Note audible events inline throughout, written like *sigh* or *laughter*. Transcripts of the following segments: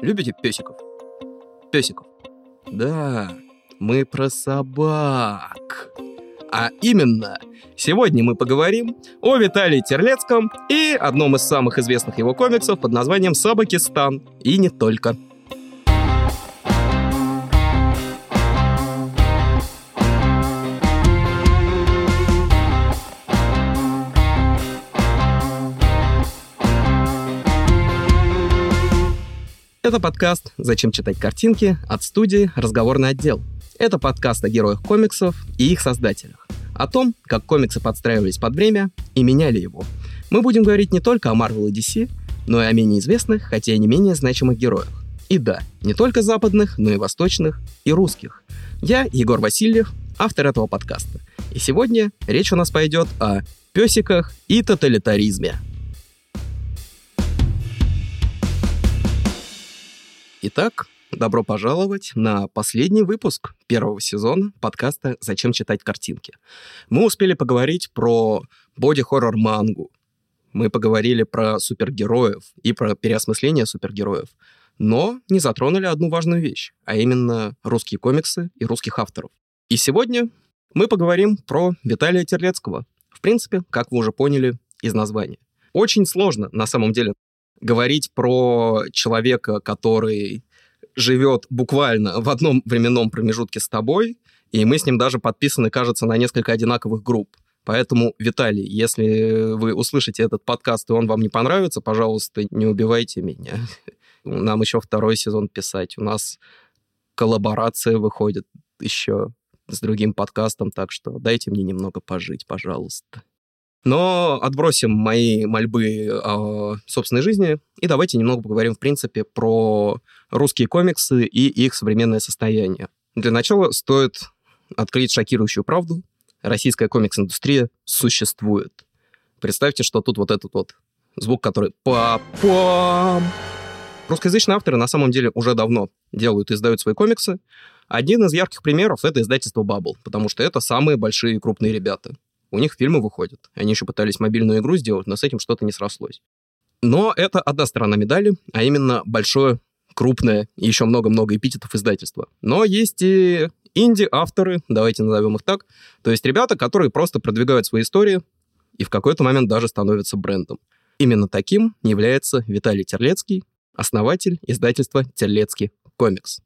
Любите песиков? Песиков. Да, мы про собак. А именно, сегодня мы поговорим о Виталии Терлецком и одном из самых известных его комиксов под названием «Собакистан». И не только. Это подкаст «Зачем читать картинки» от студии «Разговорный отдел». Это подкаст о героях комиксов и их создателях. О том, как комиксы подстраивались под время и меняли его. Мы будем говорить не только о Marvel и DC, но и о менее известных, хотя и не менее значимых героях. И да, не только западных, но и восточных, и русских. Я Егор Васильев, автор этого подкаста. И сегодня речь у нас пойдет о песиках и тоталитаризме. Итак, добро пожаловать на последний выпуск первого сезона подкаста «Зачем читать картинки?». Мы успели поговорить про боди-хоррор мангу, мы поговорили про супергероев и про переосмысление супергероев, но не затронули одну важную вещь, а именно русские комиксы и русских авторов. И сегодня мы поговорим про Виталия Терлецкого. В принципе, как вы уже поняли из названия. Очень сложно, на самом деле, говорить про человека, который живет буквально в одном временном промежутке с тобой, и мы с ним даже подписаны, кажется, на несколько одинаковых групп. Поэтому, Виталий, если вы услышите этот подкаст, и он вам не понравится, пожалуйста, не убивайте меня. *laughs* Нам еще второй сезон писать. У нас коллаборация выходит еще с другим подкастом, так что дайте мне немного пожить, пожалуйста. Но отбросим мои мольбы о собственной жизни и давайте немного поговорим, в принципе, про русские комиксы и их современное состояние. Для начала стоит открыть шокирующую правду. Российская комикс-индустрия существует. Представьте, что тут вот этот вот звук, который па-пам. Русскоязычные авторы на самом деле уже давно делают и издают свои комиксы. Один из ярких примеров — это издательство Bubble, потому что это самые большие и крупные ребята. У них фильмы выходят. Они еще пытались мобильную игру сделать, но с этим что-то не срослось. Но это одна сторона медали, а именно большое, крупное и еще много-много эпитетов издательства. Но есть и инди-авторы, давайте назовем их так, то есть ребята, которые просто продвигают свои истории и в какой-то момент даже становятся брендом. Именно таким является Виталий Терлецкий, основатель издательства «Терлецкий комикс»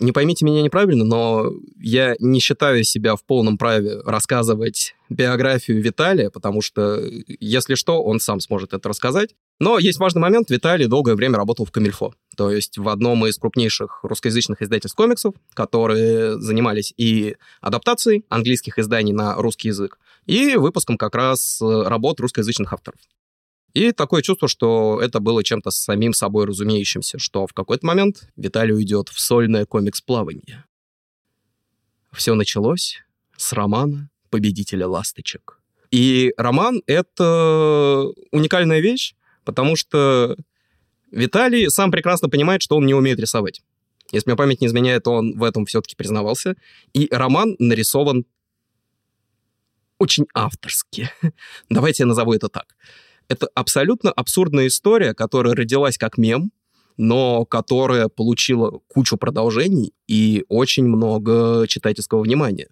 не поймите меня неправильно, но я не считаю себя в полном праве рассказывать биографию Виталия, потому что, если что, он сам сможет это рассказать. Но есть важный момент. Виталий долгое время работал в Камильфо, то есть в одном из крупнейших русскоязычных издательств комиксов, которые занимались и адаптацией английских изданий на русский язык, и выпуском как раз работ русскоязычных авторов. И такое чувство, что это было чем-то самим собой разумеющимся, что в какой-то момент Виталий уйдет в сольное комикс-плавание. Все началось с романа «Победителя ласточек». И роман — это уникальная вещь, потому что Виталий сам прекрасно понимает, что он не умеет рисовать. Если мне память не изменяет, он в этом все-таки признавался. И роман нарисован очень авторски. *laughs* Давайте я назову это так. Это абсолютно абсурдная история, которая родилась как мем, но которая получила кучу продолжений и очень много читательского внимания.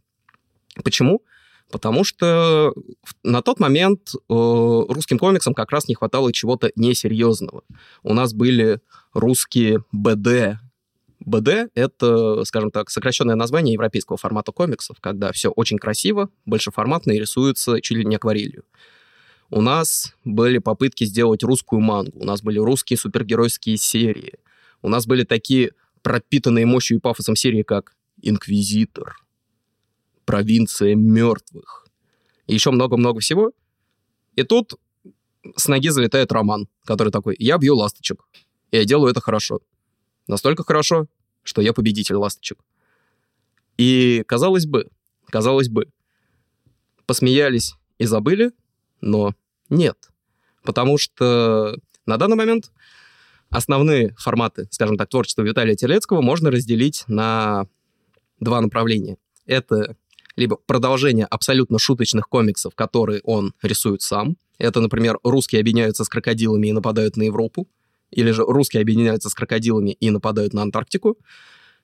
Почему? Потому что на тот момент э, русским комиксам как раз не хватало чего-то несерьезного. У нас были русские БД. БД — это, скажем так, сокращенное название европейского формата комиксов, когда все очень красиво, большеформатно и рисуется чуть ли не акварелью у нас были попытки сделать русскую мангу, у нас были русские супергеройские серии, у нас были такие пропитанные мощью и пафосом серии, как «Инквизитор», «Провинция мертвых» и еще много-много всего. И тут с ноги залетает роман, который такой «Я бью ласточек, и я делаю это хорошо». Настолько хорошо, что я победитель ласточек. И, казалось бы, казалось бы, посмеялись и забыли, но нет. Потому что на данный момент основные форматы, скажем так, творчества Виталия Телецкого можно разделить на два направления. Это либо продолжение абсолютно шуточных комиксов, которые он рисует сам. Это, например, русские объединяются с крокодилами и нападают на Европу. или же русские объединяются с крокодилами и нападают на Антарктику,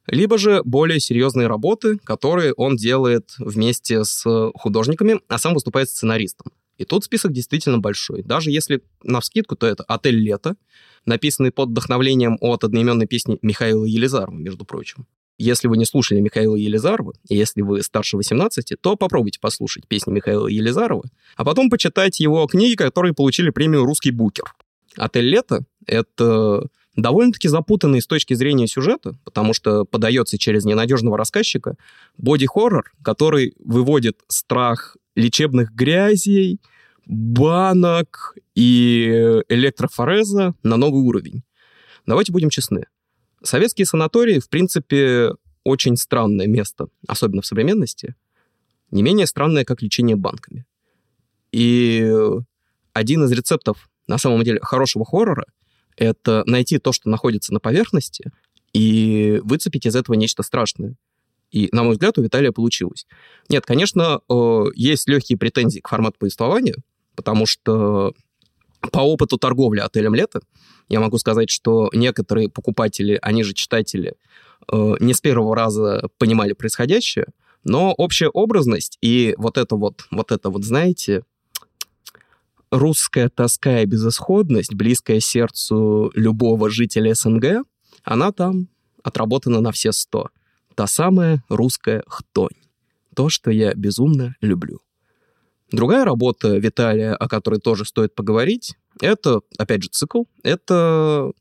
либо же более серьезные работы, которые он делает вместе с художниками, а сам выступает сценаристом. И тут список действительно большой. Даже если на вскидку, то это «Отель лето», написанный под вдохновлением от одноименной песни Михаила Елизарова, между прочим. Если вы не слушали Михаила Елизарова, и если вы старше 18, то попробуйте послушать песни Михаила Елизарова, а потом почитать его книги, которые получили премию «Русский букер». «Отель лето» — это довольно-таки запутанный с точки зрения сюжета, потому что подается через ненадежного рассказчика, боди-хоррор, который выводит страх лечебных грязей, банок и электрофореза на новый уровень. Давайте будем честны. Советские санатории, в принципе, очень странное место, особенно в современности, не менее странное, как лечение банками. И один из рецептов, на самом деле, хорошего хоррора — это найти то, что находится на поверхности, и выцепить из этого нечто страшное. И, на мой взгляд, у Виталия получилось. Нет, конечно, э, есть легкие претензии к формату повествования, потому что по опыту торговли отелем «Лето» я могу сказать, что некоторые покупатели, они же читатели, э, не с первого раза понимали происходящее, но общая образность и вот это вот, вот это вот, знаете, русская тоска и безысходность, близкая сердцу любого жителя СНГ, она там отработана на все сто. Та самая русская хтонь. То, что я безумно люблю. Другая работа Виталия, о которой тоже стоит поговорить, это, опять же, цикл. Это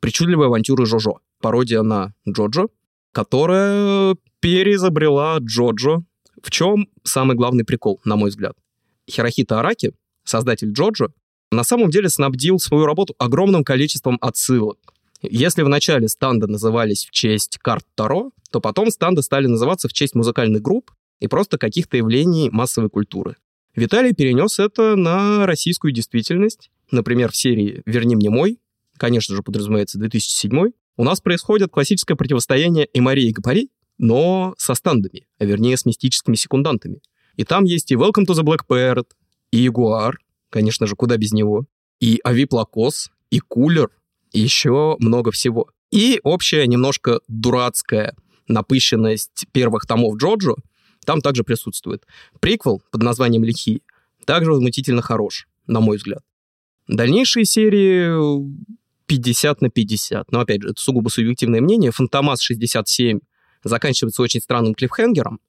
«Причудливая авантюра Жожо». Пародия на Джоджо, которая переизобрела Джоджо. В чем самый главный прикол, на мой взгляд? Хирохита Араки, создатель Джоджо, на самом деле снабдил свою работу огромным количеством отсылок. Если в начале станда назывались в честь карт Таро, то потом станда стали называться в честь музыкальных групп и просто каких-то явлений массовой культуры. Виталий перенес это на российскую действительность. Например, в серии «Верни мне мой», конечно же, подразумевается 2007 у нас происходит классическое противостояние Эмари и Гапари, но со стандами, а вернее с мистическими секундантами. И там есть и Welcome to the Black Parrot, и Ягуар, конечно же, куда без него, и Авип Лакос, и Кулер, и еще много всего. И общая немножко дурацкая напыщенность первых томов Джоджо — там также присутствует. Приквел под названием «Лихи» также возмутительно хорош, на мой взгляд. Дальнейшие серии 50 на 50. Но, опять же, это сугубо субъективное мнение. «Фантомас 67» заканчивается очень странным клиффхенгером.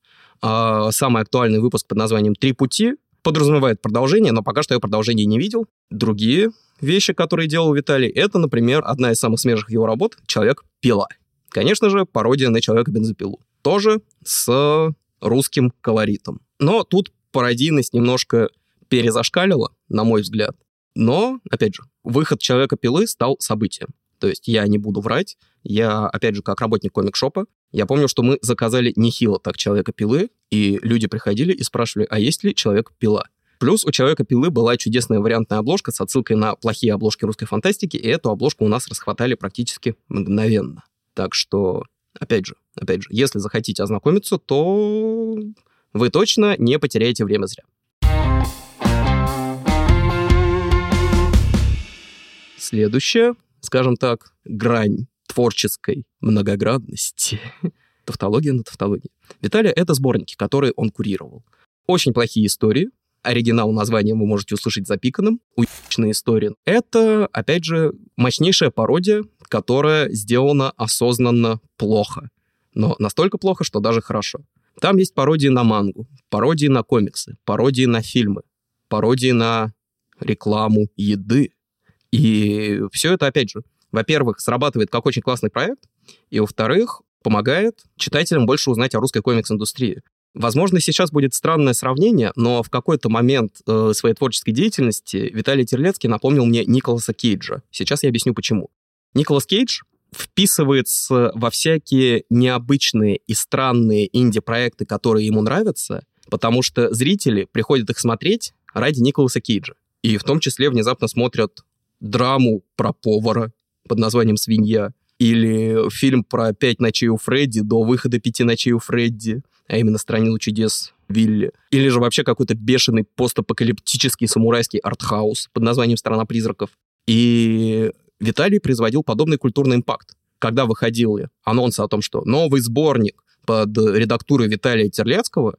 А самый актуальный выпуск под названием «Три пути» подразумевает продолжение, но пока что я продолжение не видел. Другие вещи, которые делал Виталий, это, например, одна из самых свежих его работ «Человек-пила». Конечно же, пародия на Человека-бензопилу. Тоже с русским колоритом. Но тут пародийность немножко перезашкалила, на мой взгляд. Но, опять же, выход Человека-пилы стал событием. То есть я не буду врать, я, опять же, как работник комик-шопа, я помню, что мы заказали нехило так Человека-пилы, и люди приходили и спрашивали, а есть ли Человек-пила? Плюс у Человека-пилы была чудесная вариантная обложка с отсылкой на плохие обложки русской фантастики, и эту обложку у нас расхватали практически мгновенно. Так что Опять же, опять же, если захотите ознакомиться, то вы точно не потеряете время зря. Следующая, скажем так, грань творческой многоградности. *laughs* Тавтология на тавтологии. Виталия — это сборники, которые он курировал. Очень плохие истории. Оригинал названия вы можете услышать запиканным. Уебищная история. Это, опять же, мощнейшая пародия которая сделана осознанно плохо. Но настолько плохо, что даже хорошо. Там есть пародии на мангу, пародии на комиксы, пародии на фильмы, пародии на рекламу еды. И все это, опять же, во-первых, срабатывает как очень классный проект, и, во-вторых, помогает читателям больше узнать о русской комикс-индустрии. Возможно, сейчас будет странное сравнение, но в какой-то момент э, своей творческой деятельности Виталий Терлецкий напомнил мне Николаса Кейджа. Сейчас я объясню, почему. Николас Кейдж вписывается во всякие необычные и странные инди-проекты, которые ему нравятся, потому что зрители приходят их смотреть ради Николаса Кейджа. И в том числе внезапно смотрят драму про повара под названием «Свинья», или фильм про «Пять ночей у Фредди» до выхода «Пяти ночей у Фредди», а именно «Страницу чудес» Вилли. Или же вообще какой-то бешеный постапокалиптический самурайский артхаус под названием «Страна призраков». И Виталий производил подобный культурный импакт. Когда выходили анонсы о том, что новый сборник под редактурой Виталия Терлецкого,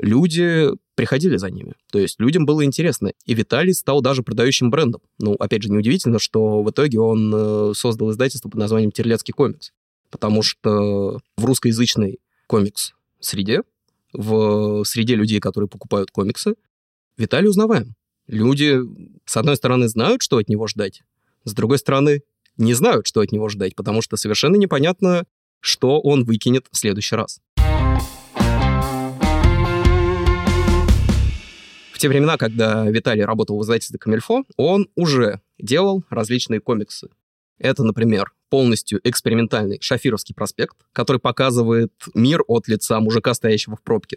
люди приходили за ними. То есть людям было интересно. И Виталий стал даже продающим брендом. Ну, опять же, неудивительно, что в итоге он э, создал издательство под названием «Терлецкий комикс». Потому что в русскоязычной комикс-среде, в среде людей, которые покупают комиксы, Виталий узнаваем. Люди, с одной стороны, знают, что от него ждать, с другой стороны, не знают, что от него ждать, потому что совершенно непонятно, что он выкинет в следующий раз. Те времена, когда Виталий работал в издательстве Камильфо, он уже делал различные комиксы. Это, например, полностью экспериментальный Шафировский проспект, который показывает мир от лица мужика, стоящего в пробке.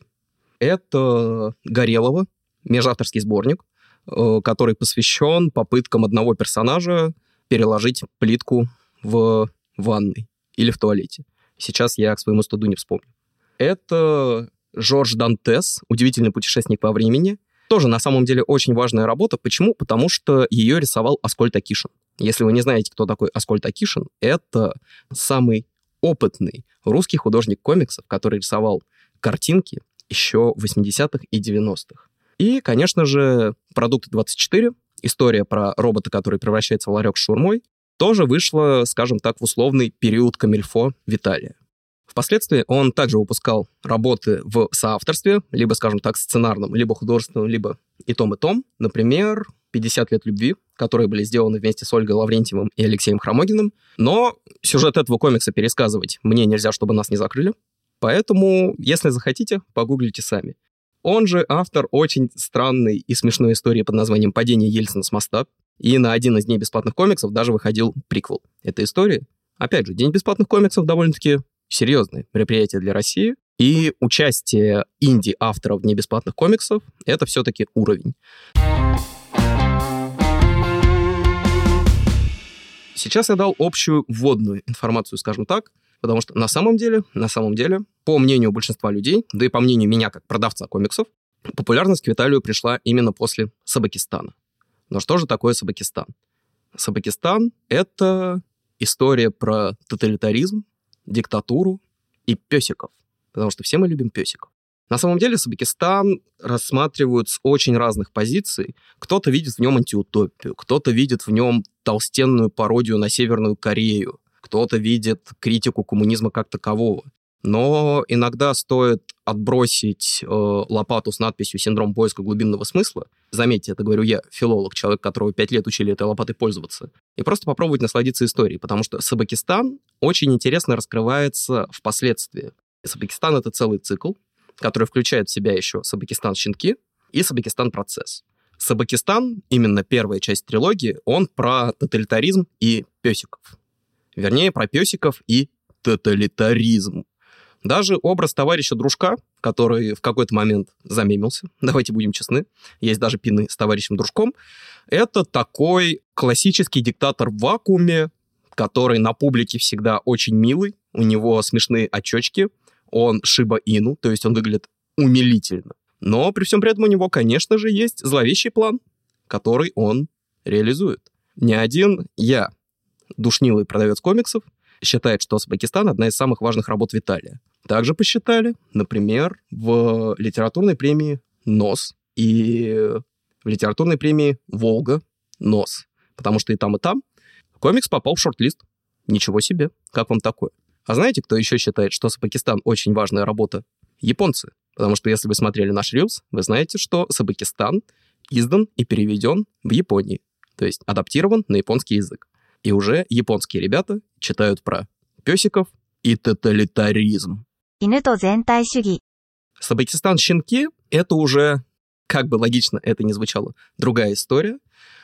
Это Горелого, межавторский сборник, э, который посвящен попыткам одного персонажа переложить плитку в ванной или в туалете. Сейчас я к своему студу не вспомню. Это Жорж Дантес, удивительный путешественник по времени. Тоже на самом деле очень важная работа. Почему? Потому что ее рисовал Аскольд Акишин. Если вы не знаете, кто такой Аскольд Акишин, это самый опытный русский художник комиксов, который рисовал картинки еще в 80-х и 90-х. И, конечно же, продукты 24 история про робота, который превращается в ларек с шурмой, тоже вышла, скажем так, в условный период камильфо Виталия. Впоследствии он также выпускал работы в соавторстве, либо, скажем так, сценарном, либо художественном, либо и том, и том. Например, «50 лет любви», которые были сделаны вместе с Ольгой Лаврентьевым и Алексеем Хромогиным. Но сюжет этого комикса пересказывать мне нельзя, чтобы нас не закрыли. Поэтому, если захотите, погуглите сами. Он же автор очень странной и смешной истории под названием «Падение Ельцина с моста». И на один из дней бесплатных комиксов даже выходил приквел этой истории. Опять же, День бесплатных комиксов довольно-таки серьезное мероприятие для России. И участие инди-авторов в Дне бесплатных комиксов — это все-таки уровень. Сейчас я дал общую вводную информацию, скажем так, Потому что на самом деле, на самом деле, по мнению большинства людей, да и по мнению меня как продавца комиксов, популярность к Виталию пришла именно после Сабакистана. Но что же такое Сабакистан? Сабакистан — это история про тоталитаризм, диктатуру и песиков. Потому что все мы любим песиков. На самом деле Сабакистан рассматривают с очень разных позиций. Кто-то видит в нем антиутопию, кто-то видит в нем толстенную пародию на Северную Корею, кто-то видит критику коммунизма как такового. Но иногда стоит отбросить э, лопату с надписью «Синдром поиска глубинного смысла». Заметьте, это говорю я, филолог, человек, которого пять лет учили этой лопатой пользоваться. И просто попробовать насладиться историей, потому что Сабакистан очень интересно раскрывается впоследствии. Сабакистан — это целый цикл, который включает в себя еще Сабакистан-щенки и Сабакистан-процесс. Сабакистан, именно первая часть трилогии, он про тоталитаризм и песиков. Вернее, про песиков и тоталитаризм. Даже образ товарища-дружка, который в какой-то момент замемился, *laughs* давайте будем честны, есть даже пины с товарищем-дружком, это такой классический диктатор в вакууме, который на публике всегда очень милый, у него смешные очечки, он Шиба Ину, то есть он выглядит умилительно. Но при всем при этом у него, конечно же, есть зловещий план, который он реализует. Не один я душнилый продавец комиксов, считает, что Узбекистан — одна из самых важных работ Виталия. Также посчитали, например, в литературной премии «НОС» и в литературной премии «Волга» «НОС», потому что и там, и там комикс попал в шорт-лист. Ничего себе, как вам такое? А знаете, кто еще считает, что Сабакистан очень важная работа? Японцы. Потому что если вы смотрели наш рилс, вы знаете, что Сабакистан издан и переведен в Японии, то есть адаптирован на японский язык. И уже японские ребята читают про песиков и тоталитаризм. Сабакистан щенки — это уже, как бы логично это ни звучало, другая история,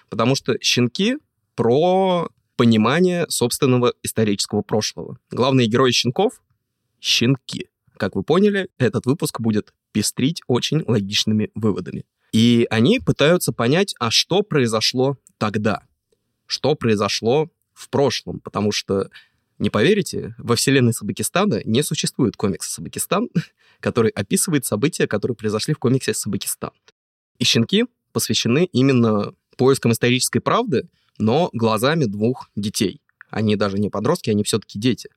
потому что щенки про понимание собственного исторического прошлого. Главные герои щенков — щенки. Как вы поняли, этот выпуск будет пестрить очень логичными выводами. И они пытаются понять, а что произошло тогда что произошло в прошлом, потому что, не поверите, во вселенной Сабакистана не существует комикса Сабакистан, *laughs* который описывает события, которые произошли в комиксе Сабакистан. И «Щенки» посвящены именно поискам исторической правды, но глазами двух детей. Они даже не подростки, они все-таки дети.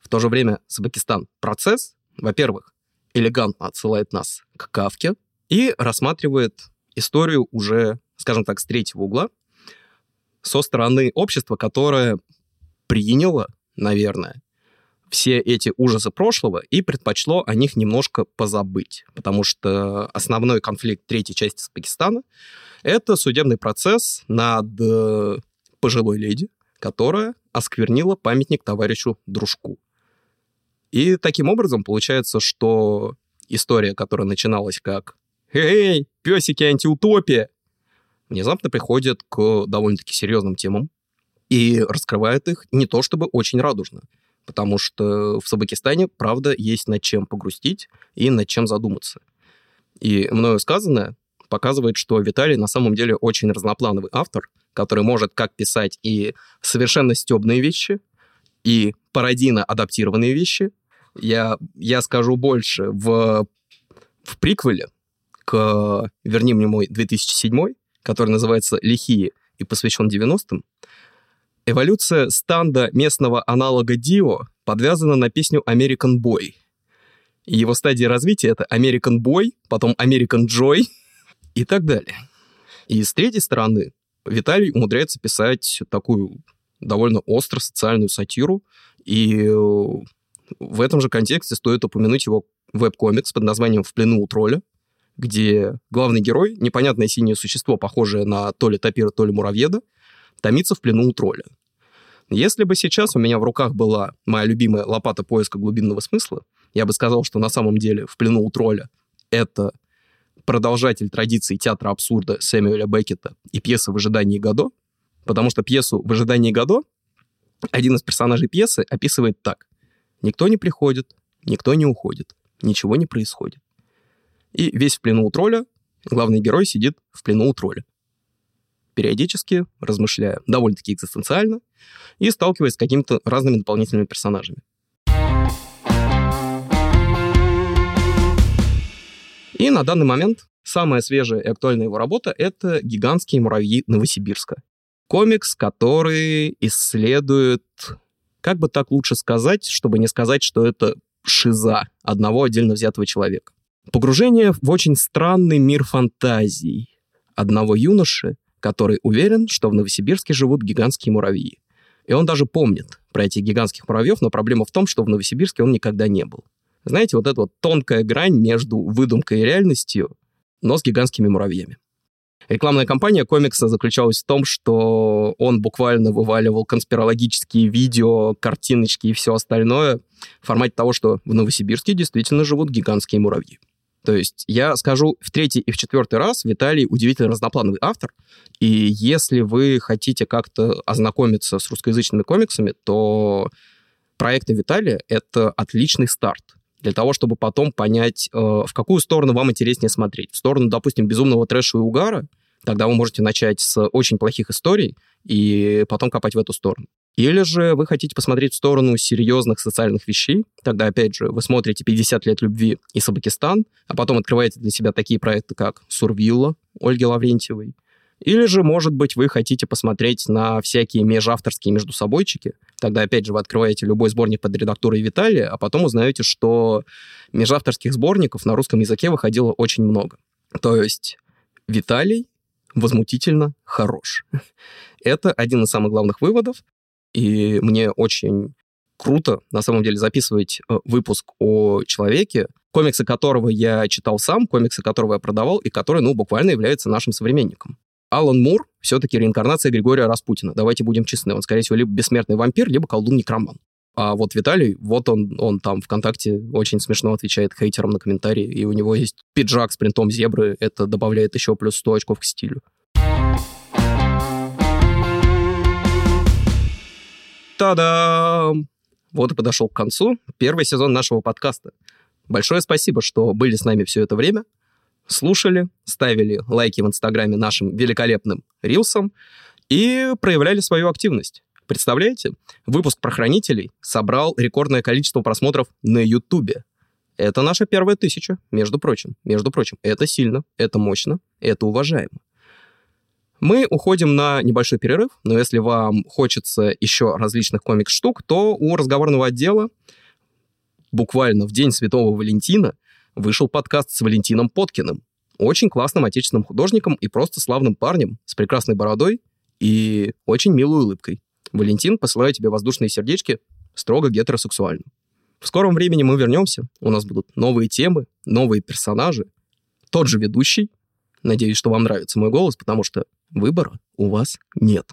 В то же время Сабакистан процесс, во-первых, элегантно отсылает нас к Кавке и рассматривает историю уже, скажем так, с третьего угла, со стороны общества, которое приняло, наверное, все эти ужасы прошлого и предпочло о них немножко позабыть, потому что основной конфликт третьей части с Пакистана — это судебный процесс над э, пожилой леди, которая осквернила памятник товарищу Дружку. И таким образом получается, что история, которая начиналась как «Эй, песики, антиутопия!» внезапно приходит к довольно-таки серьезным темам и раскрывает их не то чтобы очень радужно — потому что в Сабакистане, правда, есть над чем погрустить и над чем задуматься. И мною сказанное показывает, что Виталий на самом деле очень разноплановый автор, который может как писать и совершенно стебные вещи, и пародийно адаптированные вещи. Я, я скажу больше, в, в приквеле к «Верни мне мой 2007», который называется «Лихие» и посвящен 90-м, Эволюция станда местного аналога Дио подвязана на песню American Boy. И его стадия развития — это American Boy, потом American Joy и так далее. И с третьей стороны, Виталий умудряется писать такую довольно остро социальную сатиру, и в этом же контексте стоит упомянуть его веб-комикс под названием «В плену у тролля», где главный герой, непонятное синее существо, похожее на то ли тапира, то ли муравьеда, томится в плену у тролля. Если бы сейчас у меня в руках была моя любимая лопата поиска глубинного смысла, я бы сказал, что на самом деле в плену у тролля это продолжатель традиции театра абсурда Сэмюэля Беккета и пьесы «В ожидании Годо», потому что пьесу «В ожидании Годо» один из персонажей пьесы описывает так. «Никто не приходит, никто не уходит, ничего не происходит». И весь в плену у тролля, главный герой сидит в плену у тролля периодически размышляя довольно-таки экзистенциально и сталкиваясь с какими-то разными дополнительными персонажами. И на данный момент самая свежая и актуальная его работа — это «Гигантские муравьи Новосибирска». Комикс, который исследует, как бы так лучше сказать, чтобы не сказать, что это шиза одного отдельно взятого человека. Погружение в очень странный мир фантазий одного юноши, который уверен, что в Новосибирске живут гигантские муравьи. И он даже помнит про этих гигантских муравьев, но проблема в том, что в Новосибирске он никогда не был. Знаете, вот эта вот тонкая грань между выдумкой и реальностью, но с гигантскими муравьями. Рекламная кампания комикса заключалась в том, что он буквально вываливал конспирологические видео, картиночки и все остальное в формате того, что в Новосибирске действительно живут гигантские муравьи. То есть я скажу в третий и в четвертый раз, Виталий удивительно разноплановый автор, и если вы хотите как-то ознакомиться с русскоязычными комиксами, то проекты Виталия — это отличный старт для того, чтобы потом понять, э, в какую сторону вам интереснее смотреть. В сторону, допустим, безумного трэша и угара, тогда вы можете начать с очень плохих историй и потом копать в эту сторону. Или же вы хотите посмотреть в сторону серьезных социальных вещей, тогда, опять же, вы смотрите «50 лет любви» и «Сабакистан», а потом открываете для себя такие проекты, как «Сурвилла» Ольги Лаврентьевой. Или же, может быть, вы хотите посмотреть на всякие межавторские междусобойчики, тогда, опять же, вы открываете любой сборник под редактурой Виталия, а потом узнаете, что межавторских сборников на русском языке выходило очень много. То есть Виталий возмутительно хорош. Это один из самых главных выводов, и мне очень круто, на самом деле, записывать э, выпуск о человеке, комиксы которого я читал сам, комиксы которого я продавал, и который, ну, буквально является нашим современником. Алан Мур все-таки реинкарнация Григория Распутина. Давайте будем честны. Он, скорее всего, либо бессмертный вампир, либо колдун-некроман. А вот Виталий, вот он, он там ВКонтакте очень смешно отвечает хейтерам на комментарии, и у него есть пиджак с принтом зебры, это добавляет еще плюс 100 очков к стилю. Та-дам! Вот и подошел к концу первый сезон нашего подкаста. Большое спасибо, что были с нами все это время, слушали, ставили лайки в Инстаграме нашим великолепным рилсам и проявляли свою активность. Представляете? Выпуск про хранителей собрал рекордное количество просмотров на Ютубе. Это наша первая тысяча, между прочим. Между прочим, это сильно, это мощно, это уважаемо. Мы уходим на небольшой перерыв, но если вам хочется еще различных комикс-штук, то у разговорного отдела буквально в день Святого Валентина вышел подкаст с Валентином Поткиным, очень классным отечественным художником и просто славным парнем с прекрасной бородой и очень милой улыбкой. Валентин, посылаю тебе воздушные сердечки строго гетеросексуально. В скором времени мы вернемся, у нас будут новые темы, новые персонажи, тот же ведущий. Надеюсь, что вам нравится мой голос, потому что выбора у вас нет.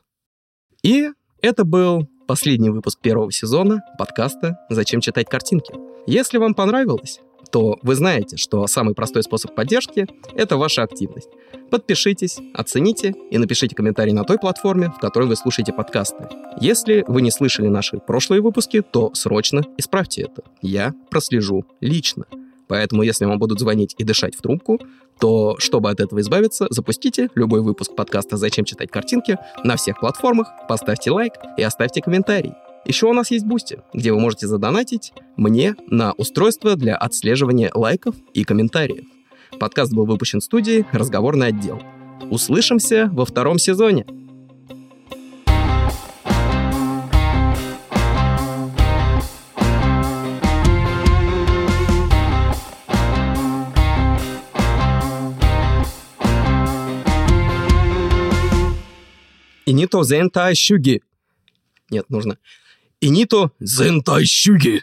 И это был последний выпуск первого сезона подкаста «Зачем читать картинки?». Если вам понравилось, то вы знаете, что самый простой способ поддержки — это ваша активность. Подпишитесь, оцените и напишите комментарий на той платформе, в которой вы слушаете подкасты. Если вы не слышали наши прошлые выпуски, то срочно исправьте это. Я прослежу лично. Поэтому, если вам будут звонить и дышать в трубку, то, чтобы от этого избавиться, запустите любой выпуск подкаста «Зачем читать картинки» на всех платформах, поставьте лайк и оставьте комментарий. Еще у нас есть Бусти, где вы можете задонатить мне на устройство для отслеживания лайков и комментариев. Подкаст был выпущен в студии «Разговорный отдел». Услышимся во втором сезоне. Инито зентай щуги. Нет, нужно. Инито зентай щуги.